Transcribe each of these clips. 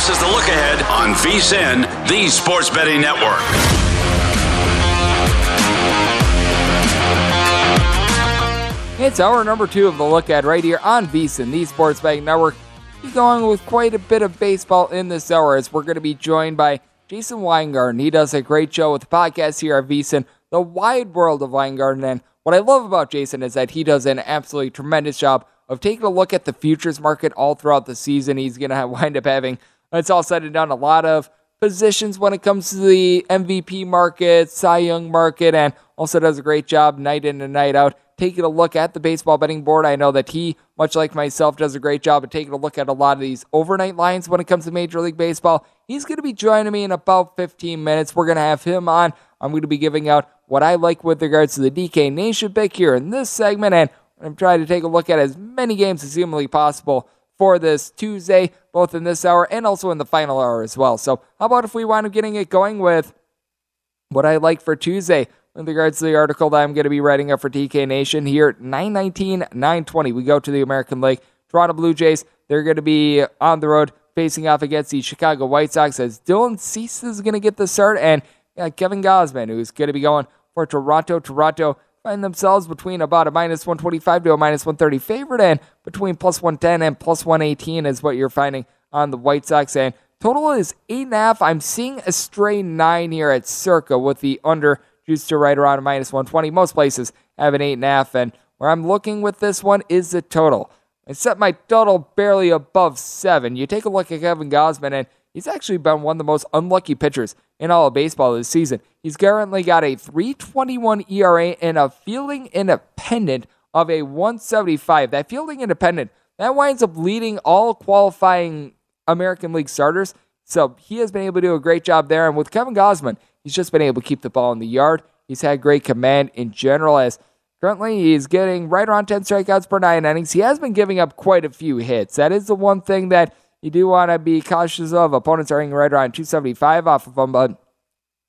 This is the look ahead on VSIN, the Sports Betting Network. It's hour number two of the look ahead right here on VSIN, the Sports Betting Network. Be going with quite a bit of baseball in this hour as we're going to be joined by Jason Weingarten. He does a great show with the podcast here at VSIN, The Wide World of Weingarten. And what I love about Jason is that he does an absolutely tremendous job of taking a look at the futures market all throughout the season. He's going to wind up having, it's all said and done, a lot of positions when it comes to the MVP market, Cy Young market, and also does a great job night in and night out taking a look at the baseball betting board. I know that he, much like myself, does a great job of taking a look at a lot of these overnight lines when it comes to Major League Baseball. He's going to be joining me in about 15 minutes. We're going to have him on. I'm going to be giving out what I like with regards to the DK Nation pick here in this segment, and I'm trying to take a look at as many games as humanly possible for this Tuesday, both in this hour and also in the final hour as well. So, how about if we wind up getting it going with what I like for Tuesday? in regards to the article that I'm going to be writing up for DK Nation here, 919, 920. We go to the American League. Toronto Blue Jays, they're going to be on the road facing off against the Chicago White Sox as Dylan Cease is going to get the start and uh, Kevin Gausman, who's going to be going for Toronto. Toronto find themselves between about a minus 125 to a minus 130 favorite and between plus 110 and plus 118 is what you're finding on the White Sox. And total is 8.5. I'm seeing a stray 9 here at Circa with the under juice to right around a minus 120. Most places have an 8.5. And where I'm looking with this one is the total. I set my total barely above 7. You take a look at Kevin Gausman, and he's actually been one of the most unlucky pitchers in all of baseball this season. He's currently got a 321 ERA and a fielding independent of a 175. That fielding independent, that winds up leading all qualifying American League starters. So he has been able to do a great job there. And with Kevin Gausman, He's just been able to keep the ball in the yard. He's had great command in general as currently he's getting right around 10 strikeouts per nine innings. He has been giving up quite a few hits. That is the one thing that you do want to be cautious of. Opponents are hitting right around 275 off of him, but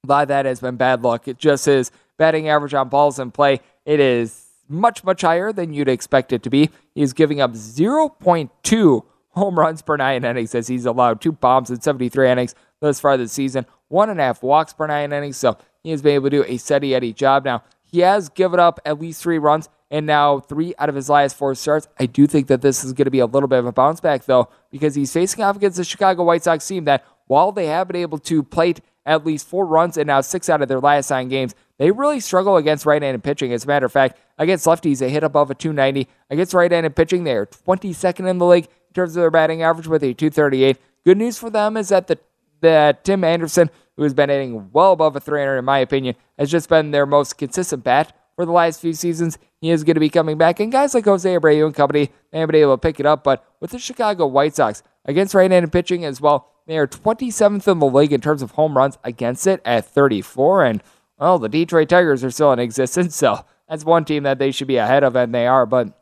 by that has been bad luck. It just his batting average on balls in play. It is much, much higher than you'd expect it to be. He's giving up 0.2 home runs per nine innings as he's allowed two bombs in 73 innings thus far this season one and a half walks per nine innings. So he has been able to do a steady Eddie job. Now, he has given up at least three runs and now three out of his last four starts. I do think that this is going to be a little bit of a bounce back, though, because he's facing off against the Chicago White Sox team that, while they have been able to plate at least four runs and now six out of their last nine games, they really struggle against right handed pitching. As a matter of fact, against lefties, they hit above a 290. Against right handed pitching, they are 22nd in the league in terms of their batting average with a 238. Good news for them is that the that Tim Anderson who has been hitting well above a 300 in my opinion, has just been their most consistent bat for the last few seasons. He is going to be coming back. And guys like Jose Abreu and company, they haven't been able to pick it up. But with the Chicago White Sox, against right-handed pitching as well, they are 27th in the league in terms of home runs against it at 34. And, well, the Detroit Tigers are still in existence. So that's one team that they should be ahead of, and they are. But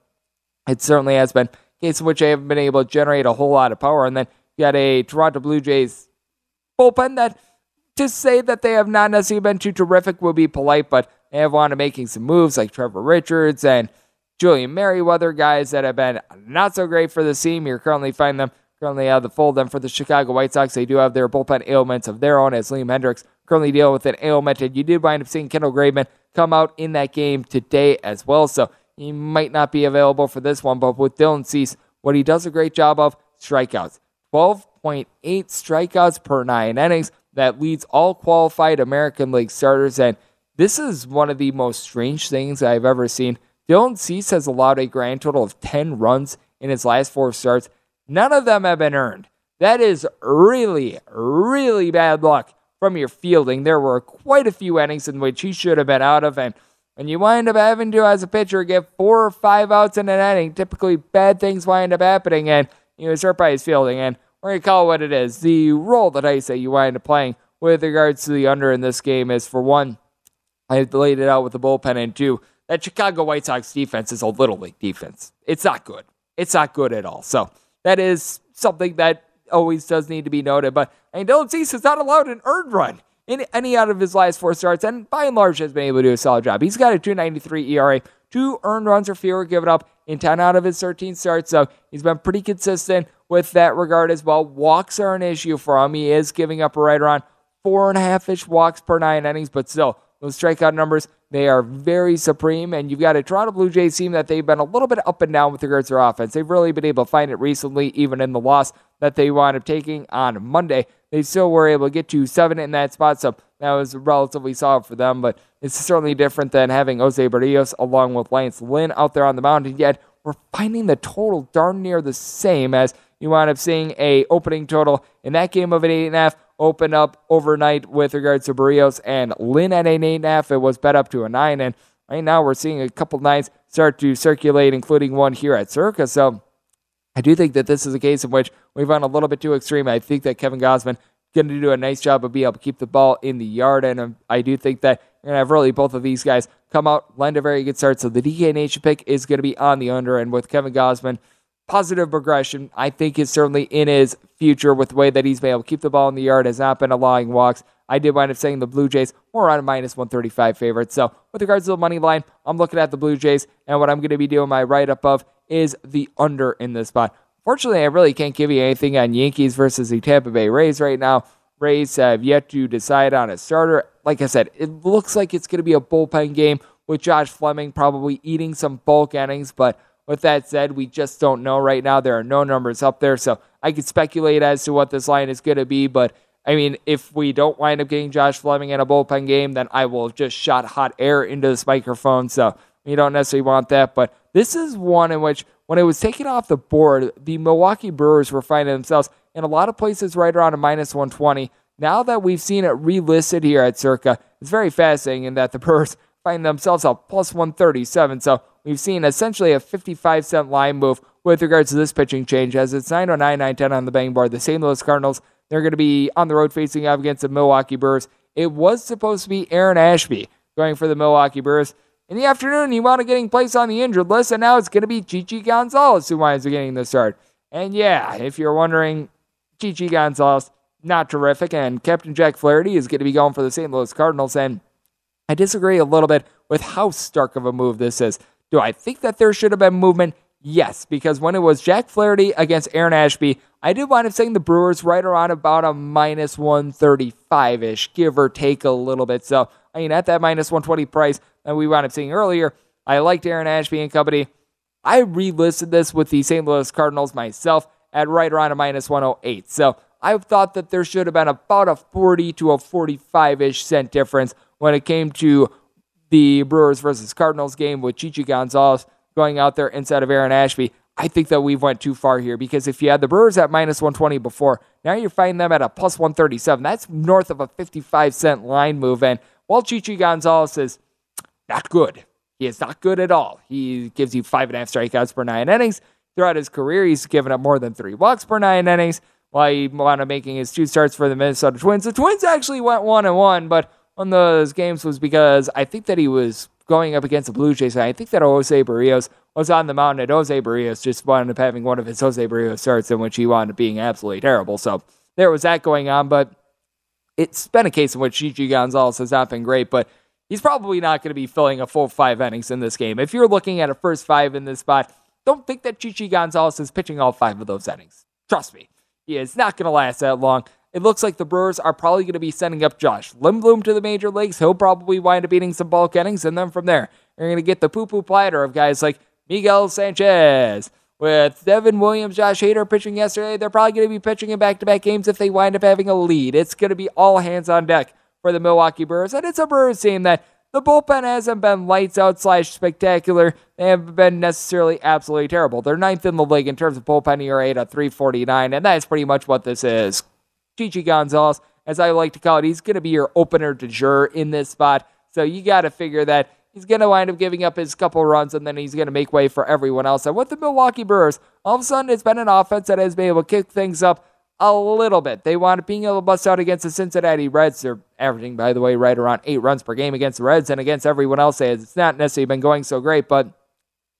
it certainly has been a case in which they haven't been able to generate a whole lot of power. And then you got a Toronto Blue Jays bullpen that to say that they have not necessarily been too terrific would be polite, but they have wanted making some moves like Trevor Richards and Julian Merryweather, guys that have been not so great for the team. You're currently finding them currently out of the fold. Then for the Chicago White Sox, they do have their bullpen ailments of their own, as Liam Hendriks currently dealing with an ailment. And you did wind up seeing Kendall Graveman come out in that game today as well. So he might not be available for this one, but with Dylan Cease, what he does a great job of strikeouts 12.8 strikeouts per nine innings. That leads all qualified American League starters. And this is one of the most strange things I've ever seen. Dylan Cease has allowed a grand total of 10 runs in his last four starts. None of them have been earned. That is really, really bad luck from your fielding. There were quite a few innings in which he should have been out of, and when you wind up having to, as a pitcher, get four or five outs in an inning, typically bad things wind up happening, and you start by his fielding. And we're going to call it what it is. The role that I say you wind up playing with regards to the under in this game is for one, I laid it out with the bullpen, and two, that Chicago White Sox defense is a little league defense. It's not good. It's not good at all. So that is something that always does need to be noted. But I mean, Dylan Cease has not allowed an earned run in any out of his last four starts, and by and large has been able to do a solid job. He's got a 293 ERA, two earned runs or fewer given up in 10 out of his 13 starts. So he's been pretty consistent with that regard as well. Walks are an issue for him. He is giving up right around four and a half ish walks per nine innings, but still, those strikeout numbers, they are very supreme. And you've got a Toronto Blue Jays team that they've been a little bit up and down with regards to their offense. They've really been able to find it recently, even in the loss that they wound up taking on Monday. They still were able to get to seven in that spot. So that was relatively solid for them. But it's certainly different than having Jose Berrios along with Lance Lynn out there on the mound. And yet, we're finding the total darn near the same as you wind up seeing a opening total in that game of an eight and a half open up overnight with regards to Berrios and Lynn at an eight and a half. It was bet up to a nine, and right now we're seeing a couple nines start to circulate, including one here at Circa. So I do think that this is a case in which we've gone a little bit too extreme. I think that Kevin Gausman going to do a nice job of being able to keep the ball in the yard, and um, I do think that you're going to have really both of these guys come out, lend a very good start. So the DK Nation pick is going to be on the under, and with Kevin Gausman positive progression, I think is certainly in his future with the way that he's been able to keep the ball in the yard, has not been allowing walks. I did wind up saying the Blue Jays were on a minus 135 favorite. So, with regards to the money line, I'm looking at the Blue Jays, and what I'm going to be doing my write up of is the under in this spot. Fortunately, I really can't give you anything on Yankees versus the Tampa Bay Rays right now. Rays have yet to decide on a starter. Like I said, it looks like it's going to be a bullpen game with Josh Fleming probably eating some bulk innings, but with that said, we just don't know right now. There are no numbers up there, so I could speculate as to what this line is going to be. But I mean, if we don't wind up getting Josh Fleming in a bullpen game, then I will just shot hot air into this microphone. So you don't necessarily want that. But this is one in which, when it was taken off the board, the Milwaukee Brewers were finding themselves in a lot of places right around a minus 120. Now that we've seen it relisted here at Circa, it's very fascinating in that the Brewers themselves at plus 137. So we've seen essentially a 55 cent line move with regards to this pitching change as it's 909 910 on the bang board. The St. Louis Cardinals, they're going to be on the road facing up against the Milwaukee Brewers. It was supposed to be Aaron Ashby going for the Milwaukee Brewers. In the afternoon, he wound up getting placed on the injured list, and now it's going to be Chichi Gonzalez who winds up getting the start. And yeah, if you're wondering, Chichi Gonzalez, not terrific, and Captain Jack Flaherty is going to be going for the St. Louis Cardinals, and I disagree a little bit with how stark of a move this is. Do I think that there should have been movement? Yes, because when it was Jack Flaherty against Aaron Ashby, I did wind up saying the Brewers right around about a minus 135 ish, give or take a little bit. So, I mean, at that minus 120 price that we wound up seeing earlier, I liked Aaron Ashby and company. I relisted this with the St. Louis Cardinals myself at right around a minus 108. So, I thought that there should have been about a 40 to a 45 ish cent difference when it came to the Brewers versus Cardinals game with Chichi Gonzalez going out there instead of Aaron Ashby. I think that we've went too far here because if you had the Brewers at minus 120 before, now you're finding them at a plus 137. That's north of a 55 cent line move. And while Chichi Gonzalez is not good, he is not good at all. He gives you five and a half strikeouts per nine innings. Throughout his career, he's given up more than three walks per nine innings. While he wound up making his two starts for the Minnesota Twins, the Twins actually went one and one, but on those games was because I think that he was going up against the Blue Jays. And I think that Jose Berrios was on the mound, and Jose Berrios just wound up having one of his Jose Berrios starts in which he wound up being absolutely terrible. So there was that going on, but it's been a case in which Chichi Gonzalez has not been great, but he's probably not going to be filling a full five innings in this game. If you're looking at a first five in this spot, don't think that Chichi Gonzalez is pitching all five of those innings. Trust me, he is not going to last that long. It looks like the Brewers are probably going to be sending up Josh Lindblom to the major leagues. He'll probably wind up eating some bulk innings, and then from there, You're going to get the poo poo platter of guys like Miguel Sanchez. With Devin Williams, Josh Hader pitching yesterday, they're probably going to be pitching in back to back games if they wind up having a lead. It's going to be all hands on deck for the Milwaukee Brewers. And it's a Brewers team that the bullpen hasn't been lights out slash spectacular. They haven't been necessarily absolutely terrible. They're ninth in the league in terms of bullpen ERA at 349, and that's pretty much what this is. Chichi Gonzalez, as I like to call it, he's going to be your opener de jure in this spot. So you got to figure that he's going to wind up giving up his couple runs and then he's going to make way for everyone else. And with the Milwaukee Brewers, all of a sudden it's been an offense that has been able to kick things up a little bit. They wound up being able to bust out against the Cincinnati Reds. They're averaging, by the way, right around eight runs per game against the Reds and against everyone else. It's not necessarily been going so great, but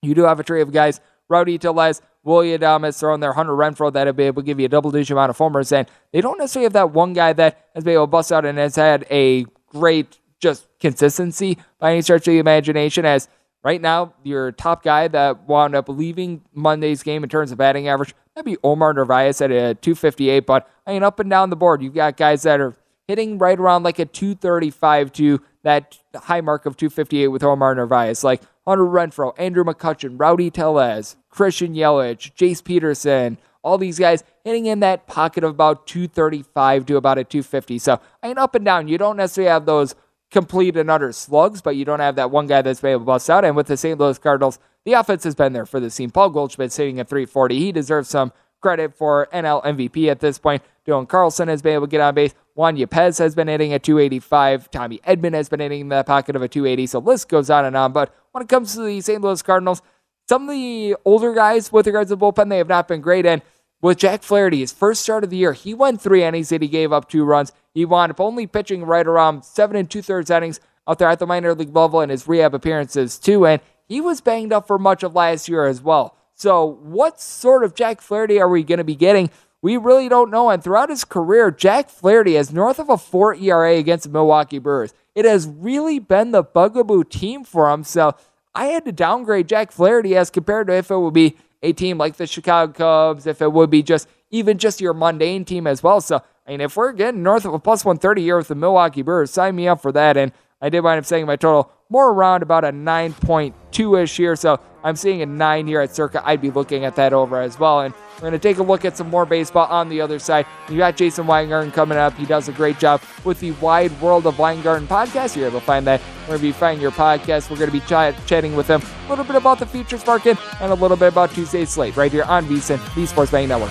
you do have a tree of guys, Rowdy Tellez, William Adames throwing their Hunter Renfroe that'll be able to give you a double digit amount of homers. And they don't necessarily have that one guy that has been able to bust out and has had a great just consistency by any stretch of the imagination. As right now, your top guy that wound up leaving Monday's game in terms of batting average, that'd be Omar Narvaez at a 258. But I mean, up and down the board, you've got guys that are hitting right around like a 235 to that high mark of 258 with Omar Narvaez, like Hunter Renfroe, Andrew McCutchen, Rowdy Tellez, Christian Yelich, Jace Peterson, all these guys hitting in that pocket of about 235 to about a 250. So, I mean, up and down, you don't necessarily have those complete and utter slugs, but you don't have that one guy that's been able to bust out. And with the St. Louis Cardinals, the offense has been there for the team. Paul Goldschmidt sitting at 340. He deserves some credit for NL MVP at this point. Dylan Carlson has been able to get on base. Juan Yepez has been hitting at 285. Tommy Edman has been hitting in the pocket of a 280. So list goes on and on. But when it comes to the St. Louis Cardinals, some of the older guys with regards to the bullpen, they have not been great. And with Jack Flaherty, his first start of the year, he went three innings and he gave up two runs. He wound up only pitching right around seven and two thirds innings out there at the minor league level in his rehab appearances too, and he was banged up for much of last year as well. So, what sort of Jack Flaherty are we going to be getting? We really don't know. And throughout his career, Jack Flaherty has north of a 4 ERA against the Milwaukee Brewers. It has really been the bugaboo team for him. So, I had to downgrade Jack Flaherty as compared to if it would be a team like the Chicago Cubs, if it would be just even just your mundane team as well. So, I mean, if we're getting north of a plus 130 here with the Milwaukee Brewers, sign me up for that. And I did wind up saying my total more around about a 9.2 ish here. So I'm seeing a 9 here at Circa. I'd be looking at that over as well. And we're going to take a look at some more baseball on the other side. You got Jason Weingarten coming up. He does a great job with the Wide World of Weingarten podcast. You're able to find that wherever you find your podcast. We're going to be ch- chatting with him a little bit about the futures market and a little bit about Tuesday's slate right here on VSIN, the Sports Betting Network.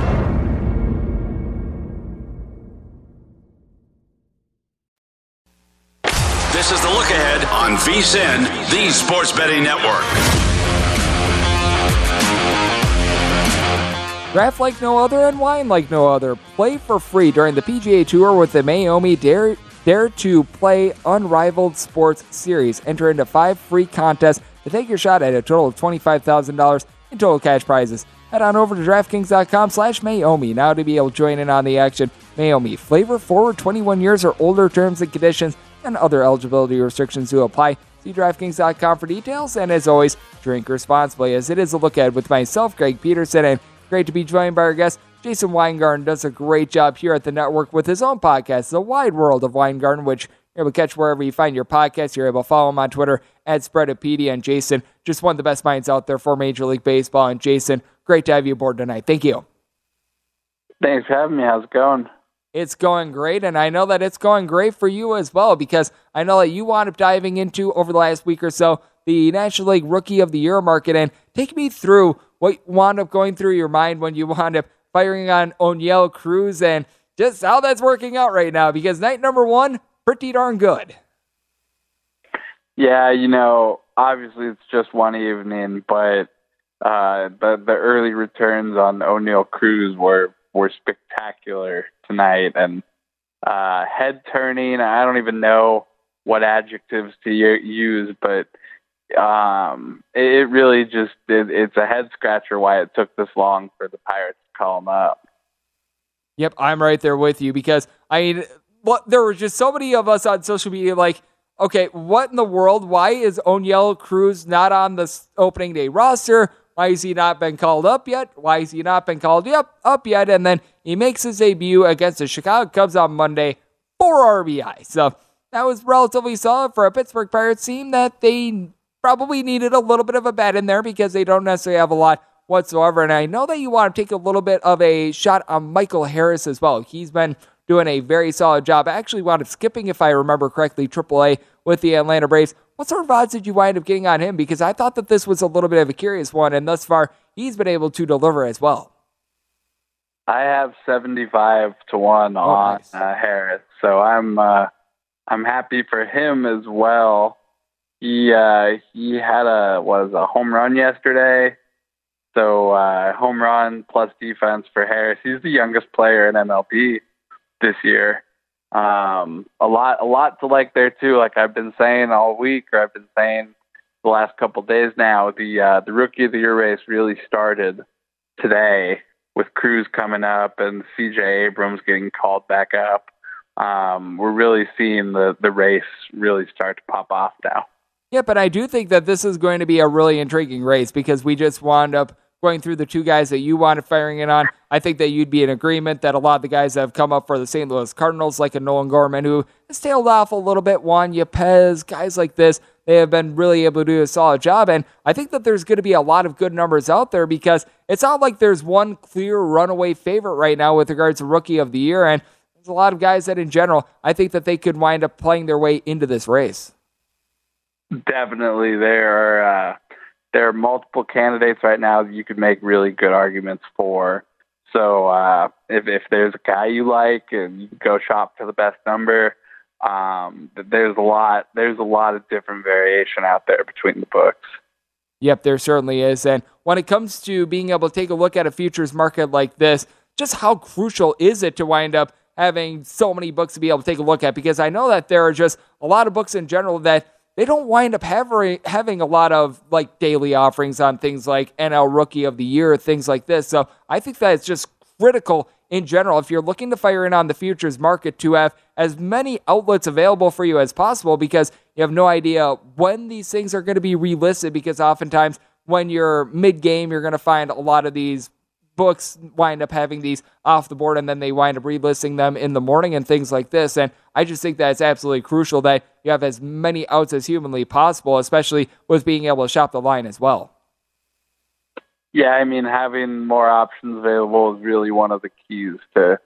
On VSIN, the Sports Betting Network. Draft like no other and wine like no other. Play for free during the PGA Tour with the Mayomi Dare, Dare to Play Unrivaled Sports Series. Enter into five free contests to take your shot at a total of $25,000 in total cash prizes. Head on over to DraftKings.com slash Mayomi now to be able to join in on the action. Mayomi, flavor forward 21 years or older terms and conditions and other eligibility restrictions do apply. See DraftKings.com for details. And as always, drink responsibly as it is a look ahead with myself, Greg Peterson, and great to be joined by our guest, Jason Weingarten. Does a great job here at the network with his own podcast, The Wide World of Weingarten, which you're able to catch wherever you find your podcast. You're able to follow him on Twitter at Spreadopedia. And Jason, just one of the best minds out there for Major League Baseball. And Jason, Great to have you aboard tonight. Thank you. Thanks for having me. How's it going? It's going great, and I know that it's going great for you as well because I know that you wound up diving into over the last week or so the National League Rookie of the Year market. And take me through what wound up going through your mind when you wound up firing on Oneil Cruz and just how that's working out right now because night number one, pretty darn good. Yeah, you know, obviously it's just one evening, but uh, the the early returns on Oneil Cruz were were spectacular tonight and uh, head turning. I don't even know what adjectives to use, but um, it, really just it, it's a head scratcher why it took this long for the Pirates to call him up. Yep, I'm right there with you because I mean, what there were just so many of us on social media like, okay, what in the world? Why is Oneil Cruz not on the opening day roster? Why has he not been called up yet? Why has he not been called up, up yet? And then he makes his debut against the Chicago Cubs on Monday, for RBI. So that was relatively solid for a Pittsburgh Pirates team that they probably needed a little bit of a bet in there because they don't necessarily have a lot whatsoever. And I know that you want to take a little bit of a shot on Michael Harris as well. He's been doing a very solid job. I actually wound up skipping, if I remember correctly, AAA with the Atlanta Braves. What sort of odds did you wind up getting on him? Because I thought that this was a little bit of a curious one, and thus far, he's been able to deliver as well. I have seventy-five to one oh, on nice. uh, Harris, so I'm uh, I'm happy for him as well. He uh, he had a was a home run yesterday, so uh, home run plus defense for Harris. He's the youngest player in MLB this year. Um, a lot, a lot to like there too. Like I've been saying all week, or I've been saying the last couple days now. The uh, the rookie of the year race really started today with Cruz coming up and C.J. Abrams getting called back up. Um, we're really seeing the the race really start to pop off now. Yeah, but I do think that this is going to be a really intriguing race because we just wound up going through the two guys that you wanted firing it on, I think that you'd be in agreement that a lot of the guys that have come up for the St. Louis Cardinals, like a Nolan Gorman, who has tailed off a little bit, Juan Yepez, guys like this, they have been really able to do a solid job. And I think that there's going to be a lot of good numbers out there because it's not like there's one clear runaway favorite right now with regards to Rookie of the Year. And there's a lot of guys that, in general, I think that they could wind up playing their way into this race. Definitely, there are. Uh there are multiple candidates right now that you could make really good arguments for. So uh, if if there's a guy you like and you go shop for the best number, um, there's a lot there's a lot of different variation out there between the books. Yep, there certainly is. And when it comes to being able to take a look at a futures market like this, just how crucial is it to wind up having so many books to be able to take a look at? Because I know that there are just a lot of books in general that they don't wind up having having a lot of like daily offerings on things like NL Rookie of the Year, things like this. So I think that it's just critical in general if you're looking to fire in on the futures market to have as many outlets available for you as possible because you have no idea when these things are going to be relisted because oftentimes when you're mid game you're going to find a lot of these books wind up having these off the board and then they wind up relisting them in the morning and things like this. And I just think that it's absolutely crucial that you have as many outs as humanly possible, especially with being able to shop the line as well. Yeah, I mean, having more options available is really one of the keys to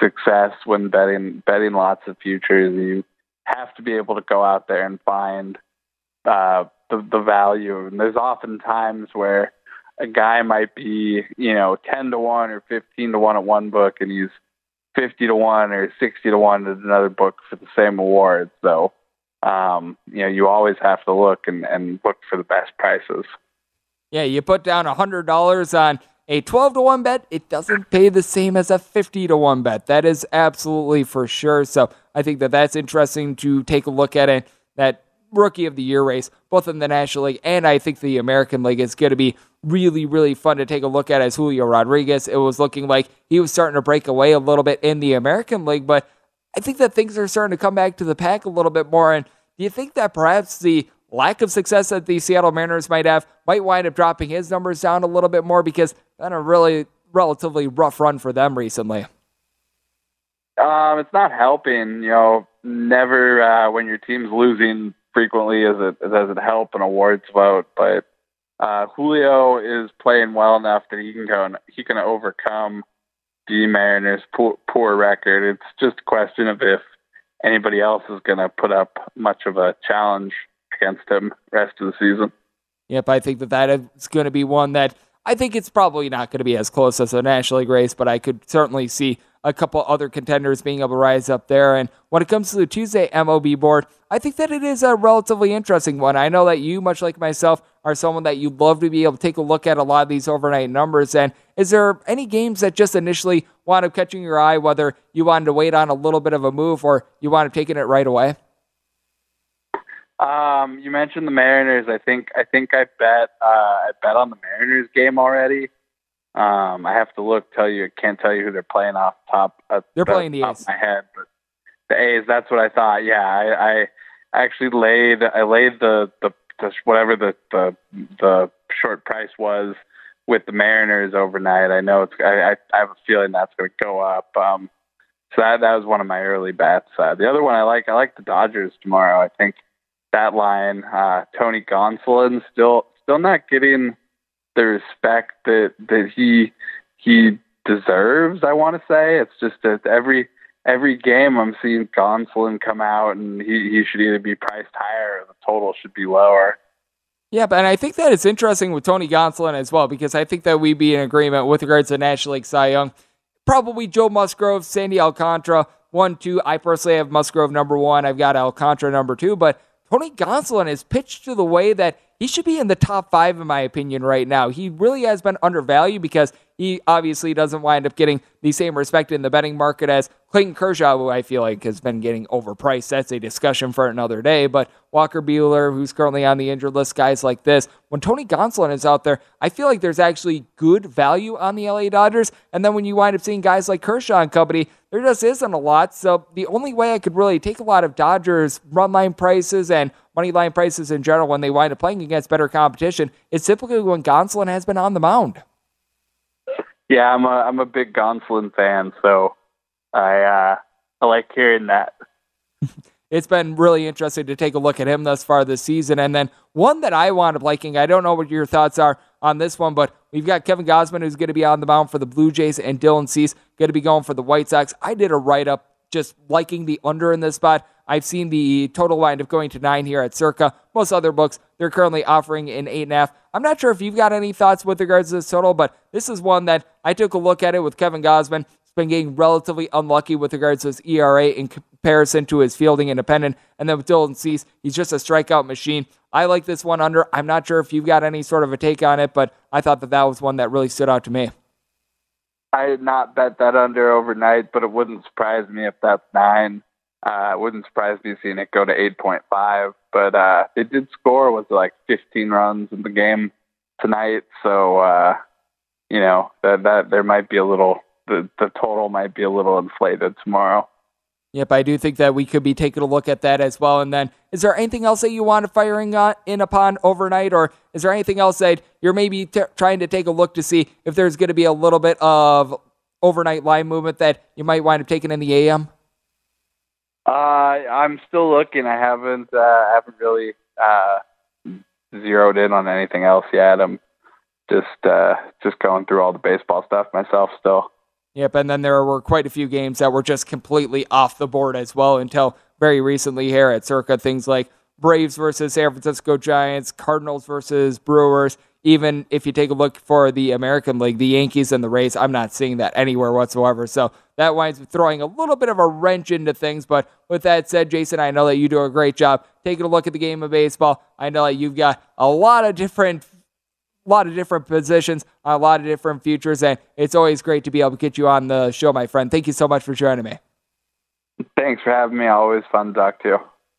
success when betting betting lots of futures. You have to be able to go out there and find uh, the the value. And there's often times where a guy might be, you know, 10 to 1 or 15 to 1 at one book and he's 50 to 1 or 60 to 1 at another book for the same award. So, um, you know, you always have to look and, and look for the best prices. Yeah, you put down $100 on a 12 to 1 bet, it doesn't pay the same as a 50 to 1 bet. That is absolutely for sure. So I think that that's interesting to take a look at it. That rookie of the year race, both in the National League and I think the American League, is going to be really, really fun to take a look at as Julio Rodriguez. It was looking like he was starting to break away a little bit in the American League, but I think that things are starting to come back to the pack a little bit more. And do you think that perhaps the lack of success that the Seattle Mariners might have might wind up dropping his numbers down a little bit more because been a really relatively rough run for them recently? Um, it's not helping. You know, never uh, when your team's losing frequently as it does it help an awards vote, but uh, Julio is playing well enough that he can go. He can overcome the Mariners' poor, poor record. It's just a question of if anybody else is going to put up much of a challenge against him rest of the season. Yep, I think that that is going to be one that I think it's probably not going to be as close as a National League race, but I could certainly see a couple other contenders being able to rise up there. And when it comes to the Tuesday MLB board, I think that it is a relatively interesting one. I know that you, much like myself, are someone that you'd love to be able to take a look at a lot of these overnight numbers. And is there any games that just initially wound up catching your eye, whether you wanted to wait on a little bit of a move or you wound up taking it right away? Um, you mentioned the Mariners. I think I think I bet uh, I bet on the Mariners game already. Um, I have to look. Tell you, I can't tell you who they're playing off top. they're the playing the A's. my head, but the A's. That's what I thought. Yeah, I, I actually laid. I laid the, the the whatever the the the short price was with the Mariners overnight. I know it's. I I, I have a feeling that's going to go up. Um, so that that was one of my early bets. Uh, the other one I like. I like the Dodgers tomorrow. I think that line. Uh, Tony Gonsolin still still not getting the respect that that he he deserves. I want to say it's just that every every game I'm seeing Gonsolin come out and he he should either be priced higher or the total should be lower. Yeah, but I think that it's interesting with Tony Gonsolin as well because I think that we'd be in agreement with regards to National League Cy Young. Probably Joe Musgrove, Sandy Alcantara, one, two. I personally have Musgrove number one. I've got Alcantara number two, but Tony Gonsolin is pitched to the way that he should be in the top five, in my opinion, right now. He really has been undervalued because he obviously doesn't wind up getting the same respect in the betting market as Clayton Kershaw, who I feel like has been getting overpriced. That's a discussion for another day. But Walker Buehler, who's currently on the injured list, guys like this. When Tony Gonsolin is out there, I feel like there's actually good value on the LA Dodgers. And then when you wind up seeing guys like Kershaw and company, there just isn't a lot. So the only way I could really take a lot of Dodgers run line prices and money line prices in general when they wind up playing against better competition is typically when Gonsolin has been on the mound. Yeah, I'm a I'm a big Gonsolin fan, so I uh, I like hearing that. it's been really interesting to take a look at him thus far this season. And then one that I wound up liking, I don't know what your thoughts are on this one, but we've got Kevin Gausman who's going to be on the mound for the Blue Jays and Dylan Cease going to be going for the White Sox. I did a write up just liking the under in this spot. I've seen the total wind up going to nine here at Circa. Most other books, they're currently offering an eight and a half. I'm not sure if you've got any thoughts with regards to this total, but this is one that I took a look at it with Kevin Gausman. He's been getting relatively unlucky with regards to his ERA in comparison to his fielding independent. And then with Dylan Cease, he's just a strikeout machine. I like this one under. I'm not sure if you've got any sort of a take on it, but I thought that that was one that really stood out to me. I did not bet that under overnight, but it wouldn't surprise me if that's nine. Uh, it wouldn't surprise me seeing it go to 8.5, but uh, it did score was like 15 runs in the game tonight. So uh, you know that that there might be a little the the total might be a little inflated tomorrow. Yep, I do think that we could be taking a look at that as well. And then, is there anything else that you want to firing in upon overnight, or is there anything else that you're maybe t- trying to take a look to see if there's going to be a little bit of overnight line movement that you might wind up taking in the AM? Uh, I'm still looking. I haven't uh, haven't really uh, zeroed in on anything else yet. I'm just uh, just going through all the baseball stuff myself still. Yep, and then there were quite a few games that were just completely off the board as well until very recently here at Circa. Things like Braves versus San Francisco Giants, Cardinals versus Brewers. Even if you take a look for the American League, the Yankees and the Rays, I'm not seeing that anywhere whatsoever. So that winds up throwing a little bit of a wrench into things. But with that said, Jason, I know that you do a great job taking a look at the game of baseball. I know that you've got a lot of different a lot of different positions, a lot of different futures, and it's always great to be able to get you on the show, my friend. Thank you so much for joining me. Thanks for having me. Always fun to talk to you.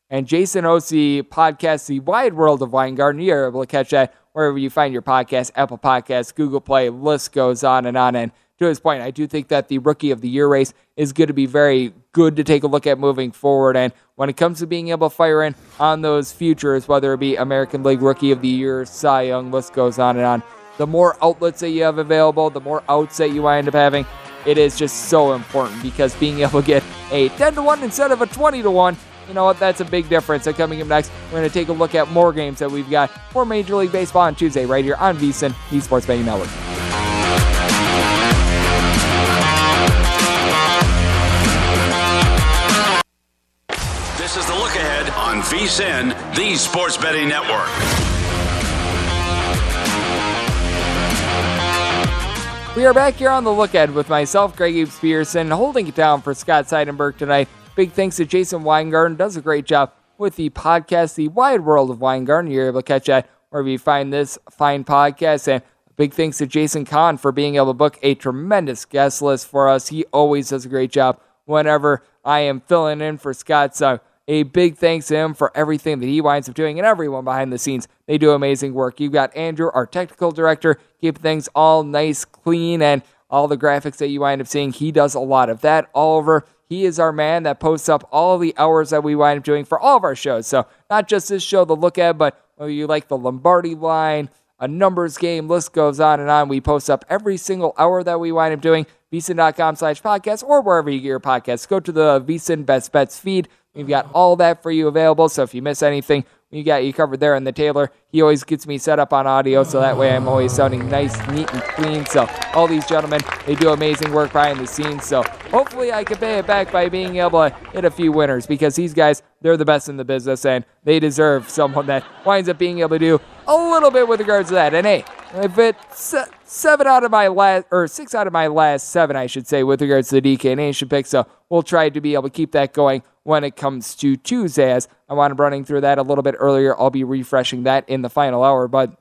And Jason Osse podcast, The Wide World of wine Weingarten. You're able to catch that wherever you find your podcast, Apple Podcasts, Google Play, list goes on and on. And to his point, I do think that the Rookie of the Year race is going to be very good to take a look at moving forward. And when it comes to being able to fire in on those futures, whether it be American League Rookie of the Year, Cy Young, list goes on and on, the more outlets that you have available, the more outs that you wind up having, it is just so important because being able to get a 10 to 1 instead of a 20 to 1 you know what? That's a big difference. So coming up next, we're going to take a look at more games that we've got for Major League Baseball on Tuesday, right here on VSIN, the Sports Betting Network. This is the look ahead on VSIN, the Sports Betting Network. We are back here on the look ahead with myself, Greg Eves Pearson, holding it down for Scott Seidenberg tonight. Big thanks to Jason Weingarten, does a great job with the podcast, The Wide World of Weingarten. You're able to catch that wherever you find this fine podcast. And big thanks to Jason Kahn for being able to book a tremendous guest list for us. He always does a great job whenever I am filling in for Scott. So a big thanks to him for everything that he winds up doing and everyone behind the scenes. They do amazing work. You've got Andrew, our technical director, keep things all nice, clean, and all the graphics that you wind up seeing. He does a lot of that. Oliver, he is our man that posts up all the hours that we wind up doing for all of our shows. So not just this show to look at, but whether you like the Lombardi line, a numbers game, list goes on and on. We post up every single hour that we wind up doing. VSIN.com slash podcast or wherever you get your podcasts. Go to the VSIN Best Bets feed. We've got all that for you available. So if you miss anything, we got you covered there. And the Taylor, he always gets me set up on audio, so that way I'm always sounding nice, neat, and clean. So all these gentlemen, they do amazing work behind the scenes. So hopefully I can pay it back by being able to hit a few winners because these guys, they're the best in the business and they deserve someone that winds up being able to do a little bit with regards to that. And hey, if it's uh, seven out of my last, or six out of my last seven, I should say, with regards to the DK Nation pick. So we'll try to be able to keep that going when it comes to Tuesday. As I wound running through that a little bit earlier, I'll be refreshing that in the final hour. But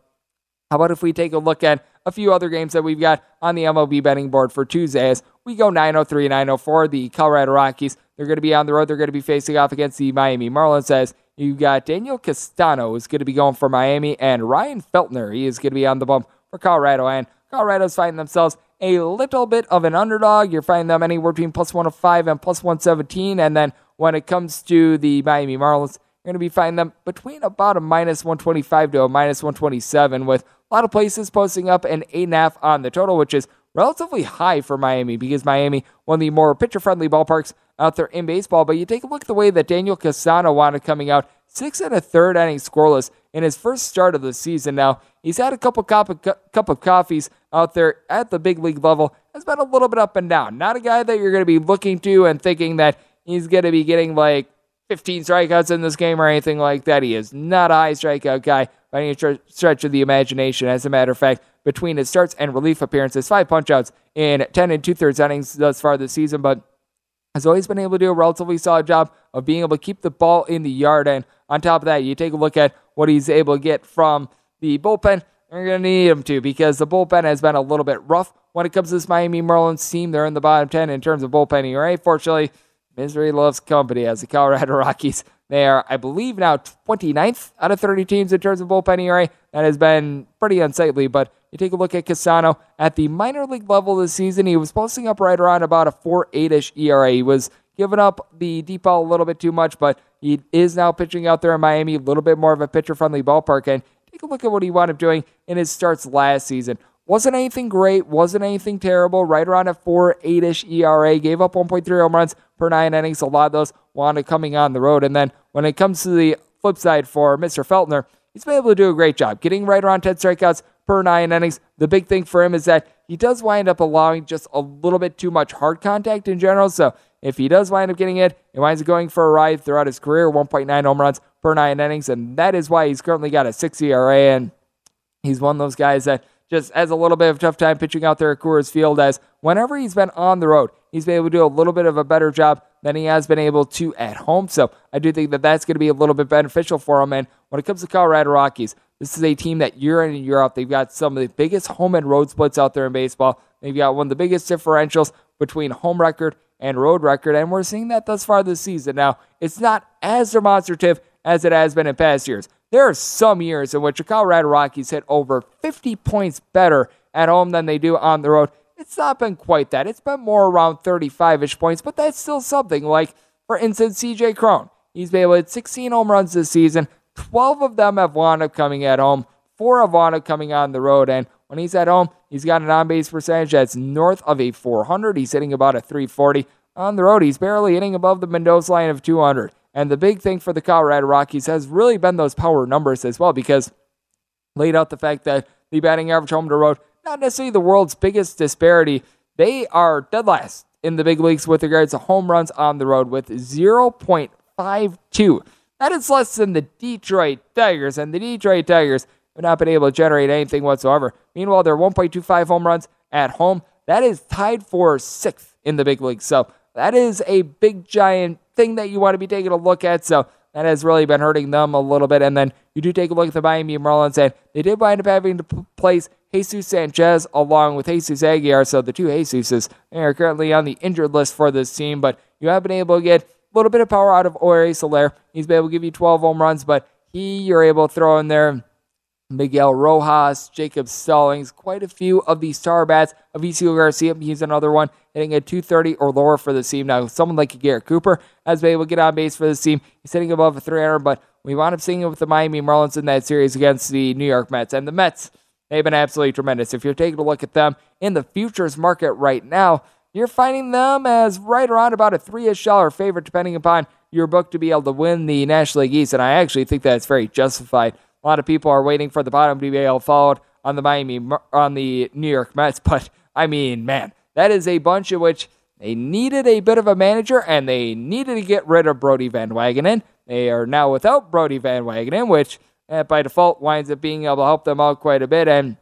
how about if we take a look at a few other games that we've got on the MLB betting board for Tuesday as we go 903 904. The Colorado Rockies, they're going to be on the road. They're going to be facing off against the Miami Marlins as you got Daniel Castano is going to be going for Miami and Ryan Feltner. He is going to be on the bump for Colorado. And Colorado's finding themselves a little bit of an underdog. You're finding them anywhere between plus 105 and plus 117. And then when it comes to the Miami Marlins, you're going to be finding them between about a minus 125 to a minus 127, with a lot of places posting up an 8.5 on the total, which is relatively high for Miami because Miami, one of the more pitcher friendly ballparks out there in baseball. But you take a look at the way that Daniel Castano wanted coming out, six and a third inning scoreless in his first start of the season. Now, he's had a couple cup of, cup of coffees out there at the big league level, has been a little bit up and down. Not a guy that you're going to be looking to and thinking that he's going to be getting like 15 strikeouts in this game or anything like that. He is not a high strikeout guy by any stretch of the imagination. As a matter of fact, between his starts and relief appearances, five punchouts in 10 and two thirds innings thus far this season, but has always been able to do a relatively solid job of being able to keep the ball in the yard. And on top of that, you take a look at what he's able to get from the bullpen. You're going to need him to because the bullpen has been a little bit rough when it comes to this Miami Marlins team. They're in the bottom 10 in terms of bullpen ERA. Fortunately, Misery loves company as the Colorado Rockies. They are, I believe, now 29th out of 30 teams in terms of bullpen ERA. That has been pretty unsightly, but you take a look at Castano at the minor league level this season, he was posting up right around about a 4 8 ish ERA. He was giving up the deep ball a little bit too much, but he is now pitching out there in Miami, a little bit more of a pitcher friendly ballpark. And take a look at what he wound up doing in his starts last season. Wasn't anything great, wasn't anything terrible, right around a 4 8 ish ERA, gave up 1.3 home runs per nine innings. A lot of those wound up coming on the road. And then when it comes to the flip side for Mr. Feltner, he's been able to do a great job getting right around 10 strikeouts per nine innings. The big thing for him is that he does wind up allowing just a little bit too much hard contact in general. So if he does wind up getting it, he winds up going for a ride throughout his career, 1.9 home runs per nine innings. And that is why he's currently got a 6 ERA. And he's one of those guys that just has a little bit of tough time pitching out there at Coors Field as whenever he's been on the road, he's been able to do a little bit of a better job than he has been able to at home. So I do think that that's going to be a little bit beneficial for him. And when it comes to Colorado Rockies, this is a team that year in and year out, they've got some of the biggest home and road splits out there in baseball. They've got one of the biggest differentials between home record and road record, and we're seeing that thus far this season. Now, it's not as demonstrative as it has been in past years. There are some years in which the Colorado Rockies hit over 50 points better at home than they do on the road. It's not been quite that. It's been more around 35 ish points, but that's still something. Like, for instance, CJ Cron. He's been able to hit 16 home runs this season. 12 of them have wound up coming at home, four have wound up coming on the road. And when he's at home, he's got an on base percentage that's north of a 400. He's hitting about a 340. On the road, he's barely hitting above the Mendoza line of 200. And the big thing for the Colorado Rockies has really been those power numbers as well, because laid out the fact that the batting average home to road, not necessarily the world's biggest disparity. They are dead last in the big leagues with regards to home runs on the road with 0.52. That is less than the Detroit Tigers, and the Detroit Tigers have not been able to generate anything whatsoever. Meanwhile, their 1.25 home runs at home, that is tied for sixth in the big leagues. So that is a big, giant thing that you want to be taking a look at. So that has really been hurting them a little bit. And then you do take a look at the Miami Marlins, and they did wind up having to place Jesus Sanchez along with Jesus Aguilar. So the two Jesuses are currently on the injured list for this team, but you have been able to get a little bit of power out of Jorge Soler. He's been able to give you 12 home runs, but he, you're able to throw in there Miguel Rojas, Jacob Stallings, quite a few of the star bats. Avisail Garcia, he's another one, hitting a 230 or lower for the team. Now, someone like Garrett Cooper been able to get on base for the team. He's hitting above a 300, but we wound up seeing it with the Miami Marlins in that series against the New York Mets. And the Mets, they've been absolutely tremendous. If you're taking a look at them in the futures market right now, you're finding them as right around about a three-ish dollar favorite, depending upon your book to be able to win the National League East. And I actually think that's very justified. A lot of people are waiting for the bottom to be on the Miami on the New York Mets, but I mean, man, that is a bunch of which they needed a bit of a manager and they needed to get rid of Brodie Van Wagenen. They are now without Brodie Van Wagenen, which eh, by default winds up being able to help them out quite a bit. And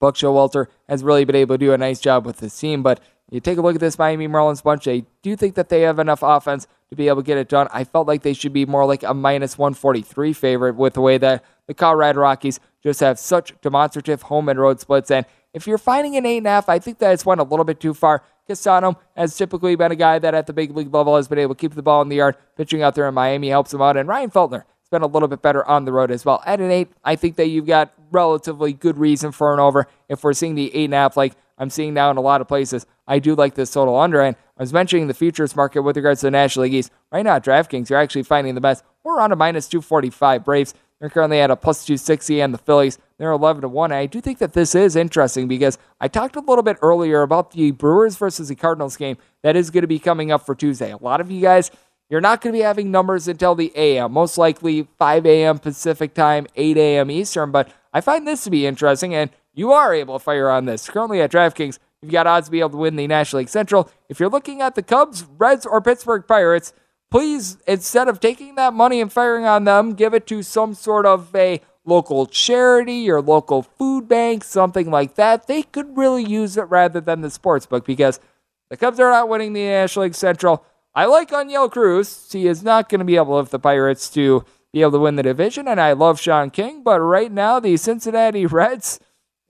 Buck Showalter has really been able to do a nice job with this team. But you take a look at this Miami Marlins bunch, I do think that they have enough offense to be able to get it done. I felt like they should be more like a minus 143 favorite with the way that the Colorado Rockies just have such demonstrative home and road splits. And if you're finding an 8.5, I think that it's went a little bit too far. Castano has typically been a guy that at the big league level has been able to keep the ball in the yard. Pitching out there in Miami helps him out. And Ryan Feltner has been a little bit better on the road as well. At an 8, I think that you've got relatively good reason for an over. If we're seeing the 8.5 like I'm seeing now in a lot of places, I do like this total under. And I was mentioning the futures market with regards to the National League East. Right now, DraftKings, you're actually finding the best. We're on a minus 245 Braves. They're currently at a plus 260, and the Phillies, they're 11 to 1. I do think that this is interesting because I talked a little bit earlier about the Brewers versus the Cardinals game that is going to be coming up for Tuesday. A lot of you guys, you're not going to be having numbers until the AM, most likely 5 a.m. Pacific time, 8 a.m. Eastern, but I find this to be interesting, and you are able to fire on this. Currently at DraftKings, you've got odds to be able to win the National League Central. If you're looking at the Cubs, Reds, or Pittsburgh Pirates, please, instead of taking that money and firing on them, give it to some sort of a local charity or local food bank, something like that. They could really use it rather than the sports book because the Cubs are not winning the National League Central. I like Oneil Cruz. He is not going to be able, if the Pirates to be able to win the division, and I love Sean King, but right now the Cincinnati Reds,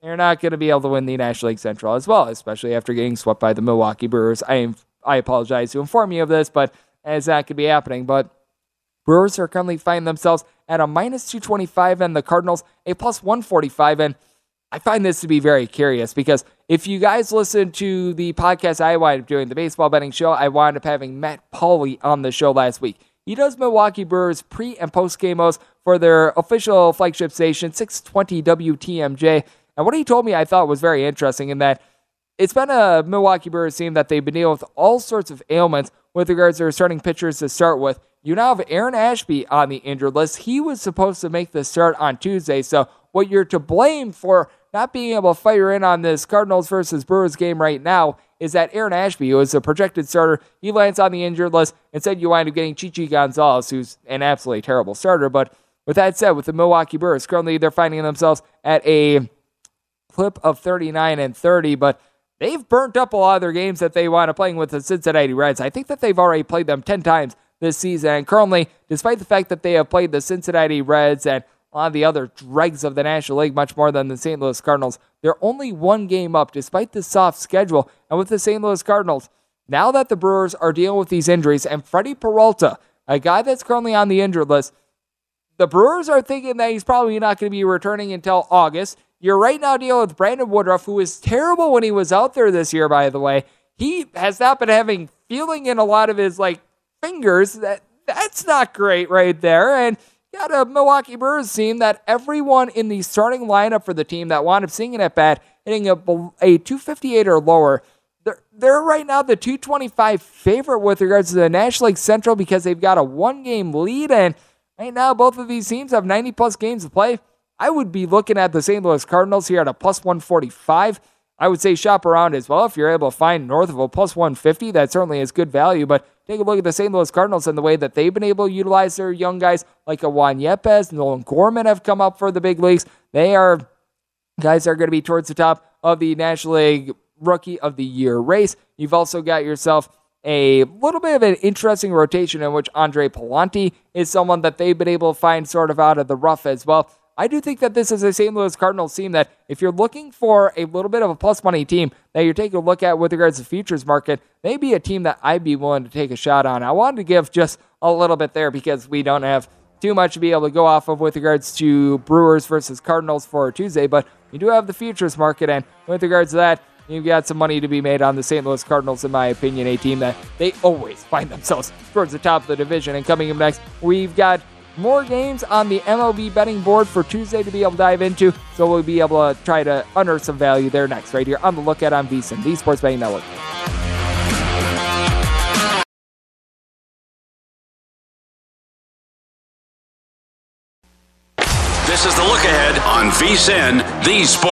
they're not going to be able to win the National League Central as well, especially after getting swept by the Milwaukee Brewers. I am I apologize to inform you of this, but as that could be happening. But Brewers are currently finding themselves at a minus 225 and the Cardinals a plus 145. And I find this to be very curious because if you guys listen to the podcast I wound up doing, the baseball betting show, I wound up having Matt Pauley on the show last week. He does Milwaukee Brewers pre and post game for their official flagship station, 620 WTMJ. And what he told me I thought was very interesting in that it's been a Milwaukee Brewers team that they've been dealing with all sorts of ailments with regards to their starting pitchers to start with. You now have Aaron Ashby on the injured list. He was supposed to make the start on Tuesday. So, what you're to blame for not being able to fire in on this Cardinals versus Brewers game right now is that Aaron Ashby, who is a projected starter, he lands on the injured list. Instead, you wind up getting Chichi Gonzalez, who's an absolutely terrible starter. But with that said, with the Milwaukee Brewers, currently they're finding themselves at a clip of 39 and 30, but they've burnt up a lot of their games that they wind up playing with the Cincinnati Reds. I think that they've already played them 10 times this season. And currently, despite the fact that they have played the Cincinnati Reds and a lot of the other dregs of the National League much more than the St. Louis Cardinals, they're only one game up despite the soft schedule. And with the St. Louis Cardinals, now that the Brewers are dealing with these injuries and Freddie Peralta, a guy that's currently on the injured list, the Brewers are thinking that he's probably not going to be returning until August. You're right now dealing with Brandon Woodruff, who was terrible when he was out there this year, by the way. He has not been having feeling in a lot of his like fingers. That that's not great right there. And got a Milwaukee Brewers team that everyone in the starting lineup for the team that wound up seeing it at bat hitting a, a 258 or lower. They're, they're right now the 225 favorite with regards to the National League Central because they've got a one game lead. And right now, both of these teams have 90 plus games to play. I would be looking at the St. Louis Cardinals here at a plus 145. I would say shop around as well if you're able to find north of a plus 150. That certainly is good value. But take a look at the St. Louis Cardinals and the way that they've been able to utilize their young guys like a Juan Yepez, Nolan Gorman have come up for the big leagues. They are guys that are going to be towards the top of the National League Rookie of the Year race. You've also got yourself a little bit of an interesting rotation in which Andre Pallante is someone that they've been able to find sort of out of the rough as well. I do think that this is a St. Louis Cardinals team that if you're looking for a little bit of a plus money team that you're taking a look at with regards to futures market, maybe a team that I'd be willing to take a shot on. I wanted to give just a little bit there because we don't have too much to be able to go off of with regards to Brewers versus Cardinals for Tuesday, but you do have the futures market, and with regards to that, you've got some money to be made on the St. Louis Cardinals, in my opinion, a team that they always find themselves towards the top of the division. And coming up next, we've got more games on the MLB betting board for Tuesday to be able to dive into. So we'll be able to try to unearth some value there next, right here on the Lookout on VSIN, the Sports Betting Network. This is the look ahead on VSIN, the Sports.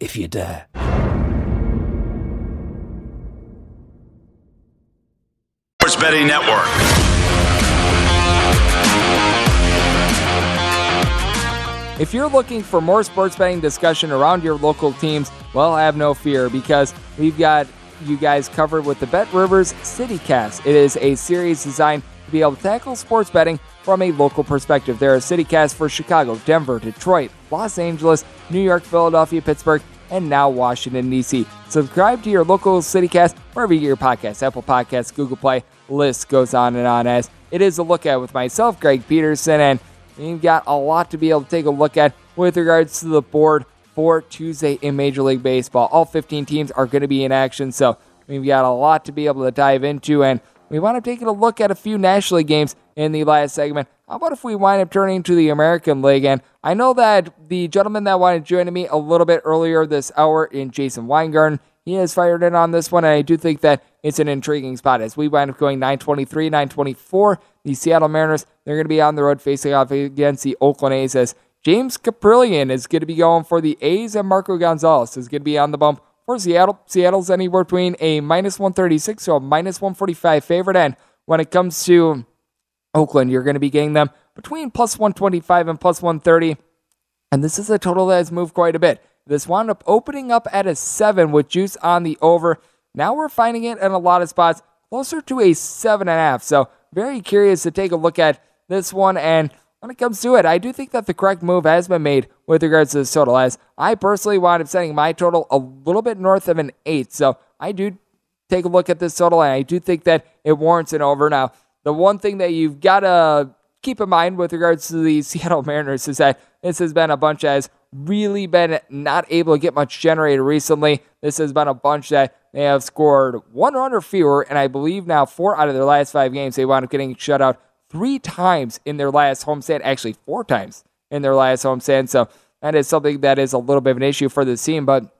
if you dare. Sports Betting Network. If you're looking for more sports betting discussion around your local teams, well, have no fear because we've got you guys covered with the BetRivers CityCast. It is a series designed to be able to tackle sports betting from a local perspective. There are CityCasts for Chicago, Denver, Detroit, Los Angeles, New York, Philadelphia, Pittsburgh, and now Washington, D.C. Subscribe to your local CityCast wherever you get your podcasts Apple Podcasts, Google Play, list goes on and on as it is a look at with myself, Greg Peterson, and you've got a lot to be able to take a look at with regards to the board for Tuesday in Major League Baseball. All 15 teams are going to be in action, so we've got a lot to be able to dive into, and we want to take a look at a few National League games in the last segment. How about if we wind up turning to the American League? And I know that the gentleman that wanted to join me a little bit earlier this hour in Jason Weingarten, he has fired in on this one, and I do think that it's an intriguing spot as we wind up going 923, 924. The Seattle Mariners, they're going to be on the road facing off against the Oakland A's as James Kaprielian is going to be going for the A's, and Marco Gonzalez is going to be on the bump for Seattle. Seattle's anywhere between a minus 136 to a minus 145 favorite, and when it comes to Oakland, you're going to be getting them between plus 125 and plus 130. And this is a total that has moved quite a bit. This wound up opening up at a 7 with juice on the over. Now we're finding it in a lot of spots closer to a 7.5. So, very curious to take a look at this one. And when it comes to it, I do think that the correct move has been made with regards to this total. As I personally wound up setting my total a little bit north of an 8. So, I do take a look at this total, and I do think that it warrants an over. Now, the one thing that you've got to keep in mind with regards to the Seattle Mariners is that this has been a bunch that has really been not able to get much generated recently. This has been a bunch that they have scored one run or fewer, and I believe now four out of their last five games they wound up getting shut out three times in their last homestand, actually four times in their last homestand. So that is something that is a little bit of an issue for the team, but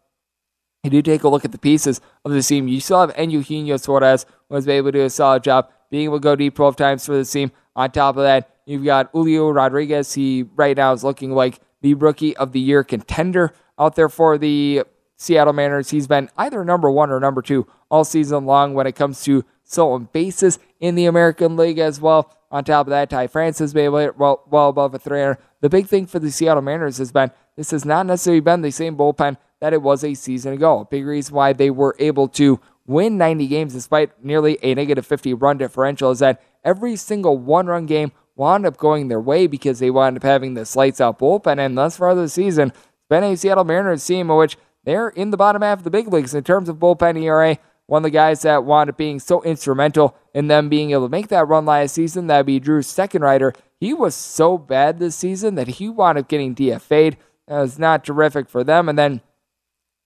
if you do take a look at the pieces of the team. You still have Eugenio Suarez, who was able to do a solid job being able to go deep 12 times for the team. On top of that, you've got Julio Rodriguez. He right now is looking like the rookie of the year contender out there for the Seattle Mariners, he's been either number one or number two all season long when it comes to stolen bases in the American League as well. On top of that, Ty France has been well, well above a 300. The big thing for the Seattle Mariners has been this has not necessarily been the same bullpen that it was a season ago. A big reason why they were able to win 90 games despite nearly a negative 50 run differential is that every single one run game wound up going their way because they wound up having this lights out bullpen. And thus far this season, it's been a Seattle Mariners team in which they're in the bottom half of the big leagues in terms of bullpen ERA. One of the guys that wound up being so instrumental in them being able to make that run last season, that'd be Drew rider. He was so bad this season that he wound up getting DFA'd. That was not terrific for them. And then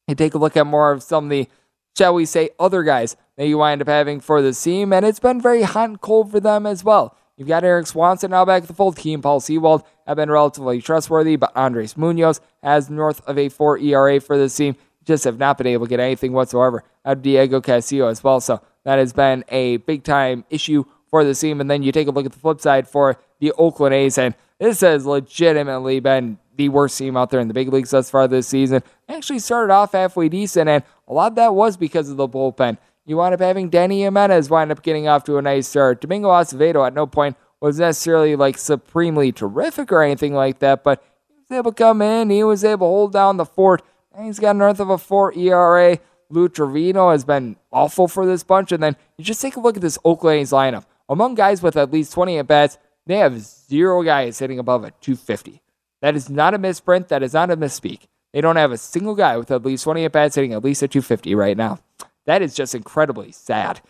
you take a look at more of some of the, shall we say, other guys that you wind up having for the team, and it's been very hot and cold for them as well. You've got Erik Swanson now back at the fold. Key Paul Sewald have been relatively trustworthy, but Andres Munoz has north of a 4 ERA for this team. Just have not been able to get anything whatsoever out of Diego Castillo as well. So that has been a big time issue for the team. And then you take a look at the flip side for the Oakland A's, and this has legitimately been the worst team out there in the big leagues thus far this season. Actually started off halfway decent, and a lot of that was because of the bullpen. You wind up having Dany Jimenez wind up getting off to a nice start. Domingo Acevedo at no point was necessarily like supremely terrific or anything like that, but he was able to come in. He was able to hold down the fort. He's got north of a 4 ERA. Lou Trivino has been awful for this bunch. And then you just take a look at this Oakland A's lineup. Among guys with at least 20 at bats, they have zero guys hitting above a 250. That is not a misprint. That is not a misspeak. They don't have a single guy with at least 20 at bats hitting at least a 250 right now. That is just incredibly sad.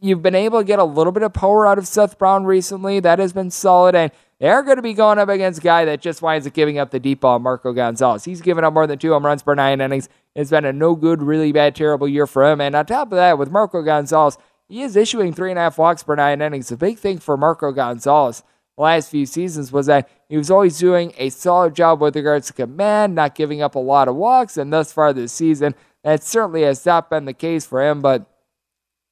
You've been able to get a little bit of power out of Seth Brown recently. That has been solid. And they're going to be going up against a guy that just winds up giving up the deep ball, Marco Gonzalez. He's given up more than two home runs per nine innings. It's been a no good, really bad, terrible year for him. And on top of that, with Marco Gonzalez, he is issuing three and a half walks per nine innings. The big thing for Marco Gonzalez the last few seasons was that he was always doing a solid job with regards to command, not giving up a lot of walks. And thus far this season, that certainly has not been the case for him. But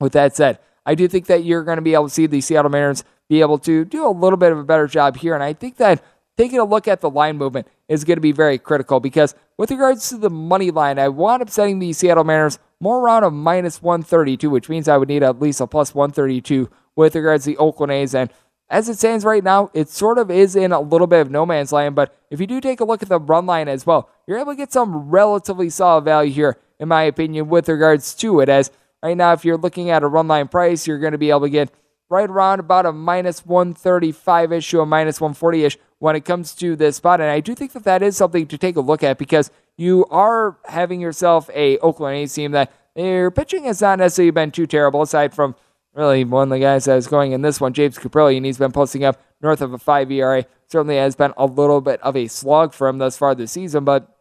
with that said, I do think that you're going to be able to see the Seattle Mariners be able to do a little bit of a better job here. And I think that taking a look at the line movement is going to be very critical because with regards to the money line, I wound up setting the Seattle Mariners more around a minus 132, which means I would need at least a plus 132 with regards to the Oakland A's. And as it stands right now, it sort of is in a little bit of no man's land. But if you do take a look at the run line as well, you're able to get some relatively solid value here, in my opinion, with regards to it. As right now, if you're looking at a run line price, you're going to be able to get right around about a minus 135 ish to a minus 140 ish when it comes to this spot. And I do think that that is something to take a look at because you are having yourself a Oakland A's team that their pitching has not necessarily been too terrible, aside from really one of the guys that is going in this one, James Kaprielian, and he's been posting up north of a 5 ERA. Certainly has been a little bit of a slog for him thus far this season, but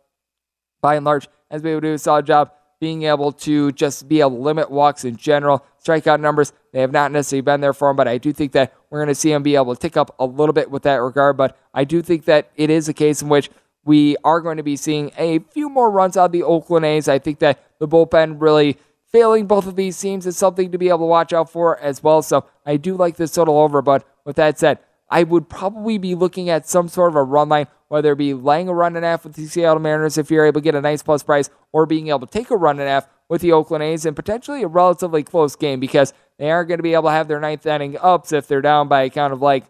by and large, has been able to do a solid job being able to just be able to limit walks in general. Strikeout numbers, they have not necessarily been there for him, but I do think that we're going to see him be able to tick up a little bit with that regard. But I do think that it is a case in which we are going to be seeing a few more runs out of the Oakland A's. I think that the bullpen really failing both of these teams is something to be able to watch out for as well. So I do like this total over, but with that said, I would probably be looking at some sort of a run line, whether it be laying a run and a half with the Seattle Mariners if you're able to get a nice plus price, or being able to take a run and a half with the Oakland A's and potentially a relatively close game because they aren't going to be able to have their ninth inning ups if they're down by a count of like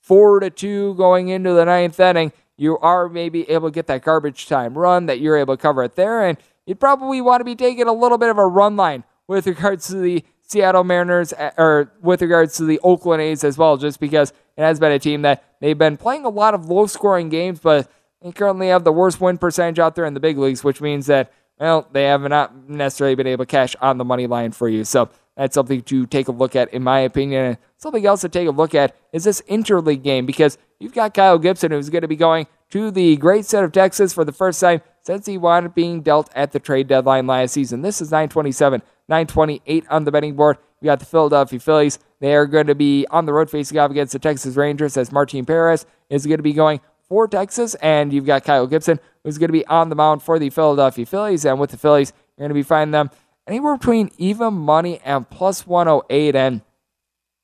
four to two going into the ninth inning. You are maybe able to get that garbage time run that you're able to cover it there, and you'd probably want to be taking a little bit of a run line with regards to the Seattle Mariners uh, or with regards to the Oakland A's as well, just because it has been a team that they've been playing a lot of low scoring games, but they currently have the worst win percentage out there in the big leagues, which means that, well, they have not necessarily been able to cash on the money line for you. So that's something to take a look at, in my opinion. something else to take a look at is this interleague game because you've got Kyle Gibson who's going to be going to the great state of Texas for the first time since he wound up being dealt at the trade deadline last season. This is 927, 928 on the betting board. We got the Philadelphia Phillies. They are going to be on the road facing off against the Texas Rangers as Martin Perez is going to be going for Texas. And you've got Kyle Gibson, who's going to be on the mound for the Philadelphia Phillies. And with the Phillies, you're going to be finding them anywhere between even money and plus 108. And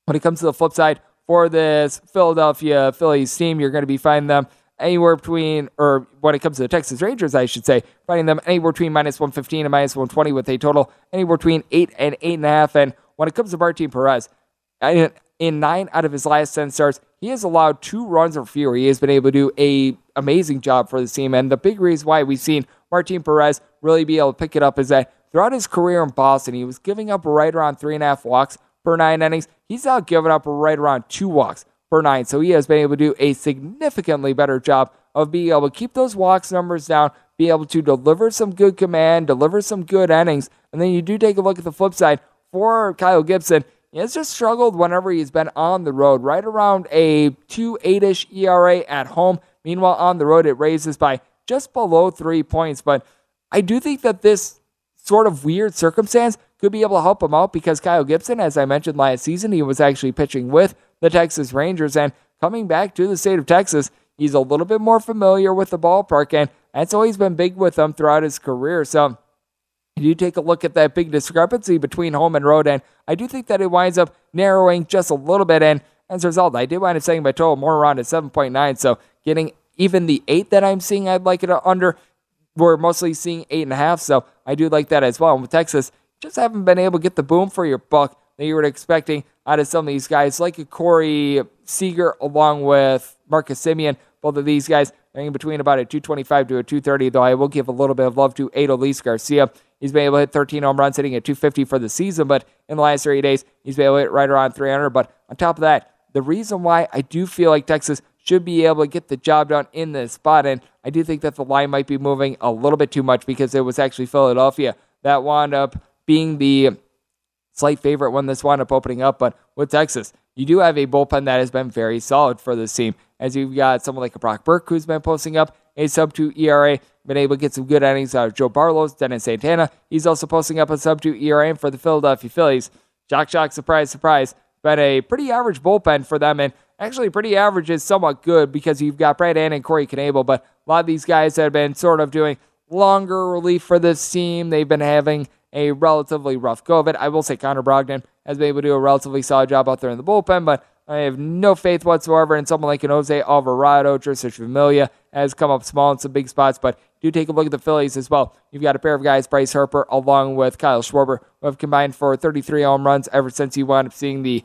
when it comes to the flip side for this Philadelphia Phillies team, you're going to be finding them anywhere between, or when it comes to the Texas Rangers, I should say, finding them anywhere between minus 115 and minus 120 with a total anywhere between 8 and 8.5. And and when it comes to Martin Perez, in nine out of his last 10 starts, he has allowed two runs or fewer. He has been able to do a amazing job for the team. And the big reason why we've seen Martin Perez really be able to pick it up is that throughout his career in Boston, he was giving up right around three and a half walks per nine innings. He's now giving up right around two walks per nine. So he has been able to do a significantly better job of being able to keep those walks numbers down, be able to deliver some good command, deliver some good innings. And then you do take a look at the flip side for Kyle Gibson. He has just struggled whenever he's been on the road, right around a 2 8 ish ERA at home. Meanwhile, on the road, it raises by just below three points. But I do think that this sort of weird circumstance could be able to help him out because Kyle Gibson, as I mentioned last season, he was actually pitching with the Texas Rangers. And coming back to the state of Texas, he's a little bit more familiar with the ballpark. And that's always been big with him throughout his career. So you take a look at that big discrepancy between home and road, and I do think that it winds up narrowing just a little bit. And as a result, I did wind up setting my total more around at 7.9. So getting even the eight that I'm seeing, I'd like it under. We're mostly seeing eight and a half, so I do like that as well. And with Texas, just haven't been able to get the boom for your buck that you were expecting out of some of these guys, like a Corey Seager along with Marcus Semien. Both of these guys are in between about a 225 to a 230, though I will give a little bit of love to Adolis Garcia. He's been able to hit 13 home runs, hitting at 250 for the season, but in the last 30 days, he's been able to hit right around 300. But on top of that, the reason why I do feel like Texas should be able to get the job done in this spot, and I do think that the line might be moving a little bit too much because it was actually Philadelphia that wound up being the slight favorite when this wound up opening up. But with Texas, you do have a bullpen that has been very solid for this team, as you've got someone like Brock Burke who's been posting up a sub 2 ERA, been able to get some good innings out of Joe Barlow's, Dennis Santana. He's also posting up a sub 2 ERA for the Philadelphia Phillies. Shock, shock, surprise, surprise. Been a pretty average bullpen for them, and actually pretty average is somewhat good because you've got Brad Hand and Corey Knebel, but a lot of these guys have been sort of doing longer relief for this team. They've been having a relatively rough go of it. I will say Connor Brogdon has been able to do a relatively solid job out there in the bullpen, but I have no faith whatsoever in someone like an Jose Alvarado. Tristan Familia has come up small in some big spots, but do take a look at the Phillies as well. You've got a pair of guys, Bryce Harper, along with Kyle Schwarber, who have combined for 33 home runs ever since you wound up seeing the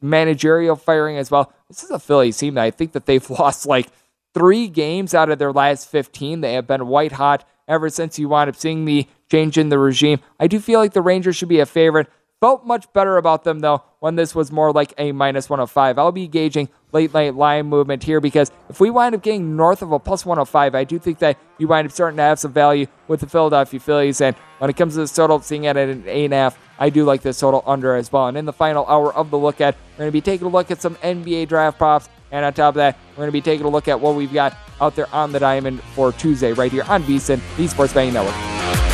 managerial firing as well. This is a Phillies team that I think that they've lost like three games out of their last 15. They have been white hot ever since you wound up seeing the change in the regime. I do feel like the Rangers should be a favorite. Felt much better about them though when this was more like a minus 105. I'll be gauging late night line movement here because if we wind up getting north of a plus 105, I do think that you wind up starting to have some value with the Philadelphia Phillies. And when it comes to the total, seeing it at an eight and a half, I do like this total under as well. And in the final hour of the look at, we're going to be taking a look at some NBA draft props. And on top of that, we're going to be taking a look at what we've got out there on the diamond for Tuesday right here on VSIN, the Sports Betting Network.